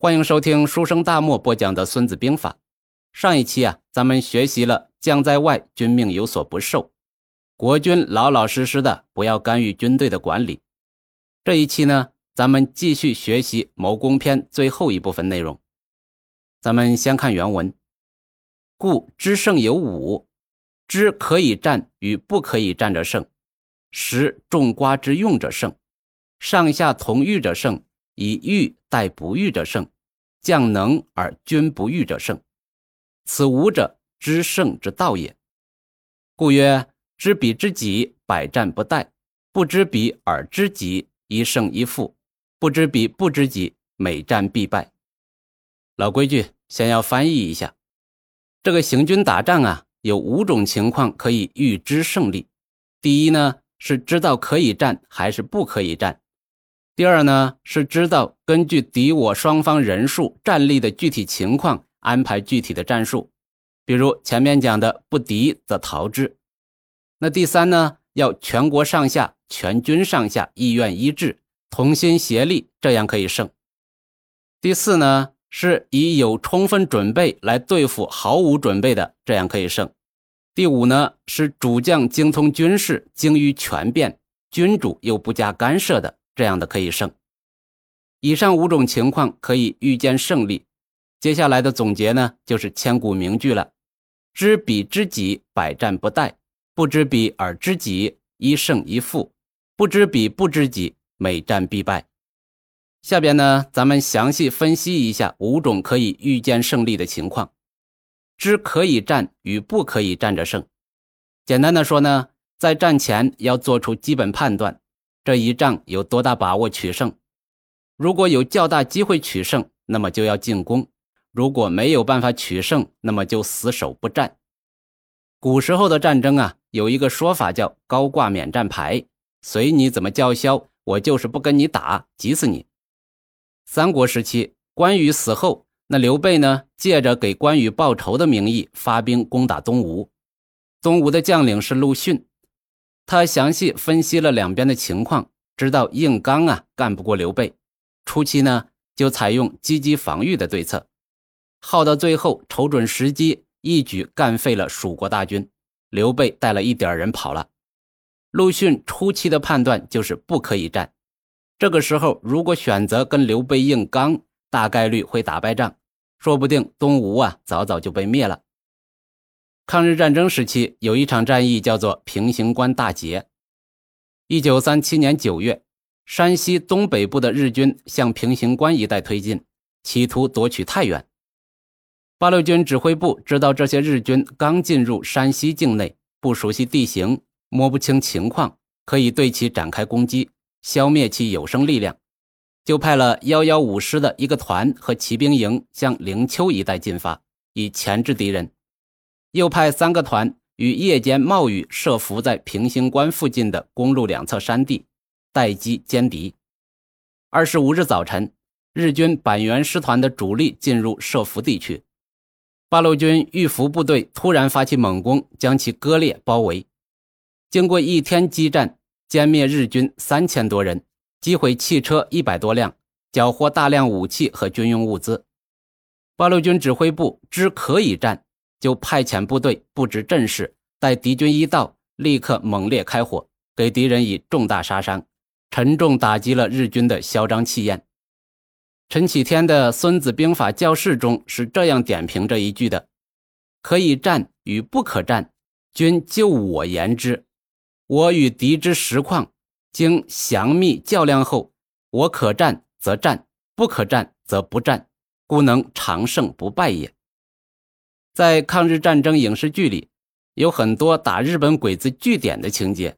欢迎收听书生大漠播讲的《孙子兵法》。上一期啊，咱们学习了“将在外，君命有所不受”，国君老老实实的，不要干预军队的管理。这一期呢，咱们继续学习《谋攻篇》最后一部分内容。咱们先看原文：“故知胜有五，知可以战与不可以战者胜；识众瓜之用者胜；上下同欲者胜；以欲待不欲者胜；将能而君不欲者胜。此五者，知胜之道也。故曰：知彼知己，百战不殆；不知彼而知己，一胜一负；不知彼不知己，每战必败。”老规矩，先要翻译一下。这个行军打仗啊，有五种情况可以预知胜利。第一呢，是知道可以战还是不可以战；第二呢，是知道根据敌我双方人数、战力的具体情况安排具体的战术，比如前面讲的“不敌则逃之”。那第三呢，要全国上下、全军上下意愿一致、同心协力，这样可以胜。第四呢？是以有充分准备来对付毫无准备的，这样可以胜。第五呢，是主将精通军事，精于权变，君主又不加干涉的，这样的可以胜。以上五种情况可以预见胜利。接下来的总结呢，就是千古名句了：知彼知己，百战不殆；不知彼而知己，一胜一负；不知彼不知己，每战必败。下边呢，咱们详细分析一下五种可以预见胜利的情况。知可以战与不可以战者胜。简单的说呢，在战前要做出基本判断，这一仗有多大把握取胜。如果有较大机会取胜，那么就要进攻；如果没有办法取胜，那么就死守不战。古时候的战争啊，有一个说法叫“高挂免战牌”，随你怎么叫嚣，我就是不跟你打，急死你。三国时期，关羽死后，那刘备呢，借着给关羽报仇的名义，发兵攻打东吴。东吴的将领是陆逊，他详细分析了两边的情况，知道硬刚啊干不过刘备。初期呢，就采用积极防御的对策，耗到最后，瞅准时机，一举干废了蜀国大军。刘备带了一点人跑了。陆逊初期的判断就是不可以战。这个时候，如果选择跟刘备硬刚，大概率会打败仗，说不定东吴啊早早就被灭了。抗日战争时期，有一场战役叫做平型关大捷。一九三七年九月，山西东北部的日军向平型关一带推进，企图夺取太原。八路军指挥部知道这些日军刚进入山西境内，不熟悉地形，摸不清情况，可以对其展开攻击。消灭其有生力量，就派了幺幺五师的一个团和骑兵营向灵丘一带进发，以钳制敌人；又派三个团于夜间冒雨设伏在平型关附近的公路两侧山地，待机歼敌。二十五日早晨，日军板垣师团的主力进入设伏地区，八路军御伏部队突然发起猛攻，将其割裂包围。经过一天激战。歼灭日军三千多人，击毁汽车一百多辆，缴获大量武器和军用物资。八路军指挥部知可以战，就派遣部队布置阵势，待敌军一到，立刻猛烈开火，给敌人以重大杀伤，沉重打击了日军的嚣张气焰。陈启天的《孙子兵法教室》中是这样点评这一句的：“可以战与不可战，君就我言之。”我与敌之实况，经详密较量后，我可战则战，不可战则不战，故能长胜不败也。在抗日战争影视剧里，有很多打日本鬼子据点的情节，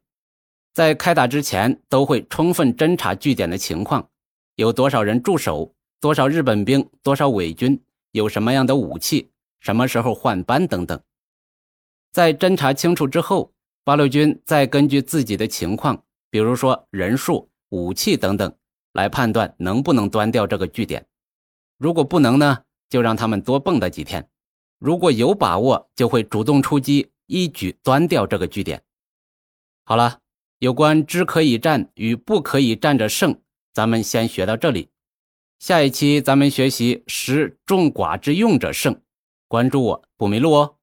在开打之前都会充分侦查据点的情况，有多少人驻守，多少日本兵，多少伪军，有什么样的武器，什么时候换班等等。在侦查清楚之后。八路军再根据自己的情况，比如说人数、武器等等，来判断能不能端掉这个据点。如果不能呢，就让他们多蹦跶几天；如果有把握，就会主动出击，一举端掉这个据点。好了，有关知可以战与不可以战者胜，咱们先学到这里。下一期咱们学习“识众寡之用者胜”，关注我不迷路哦。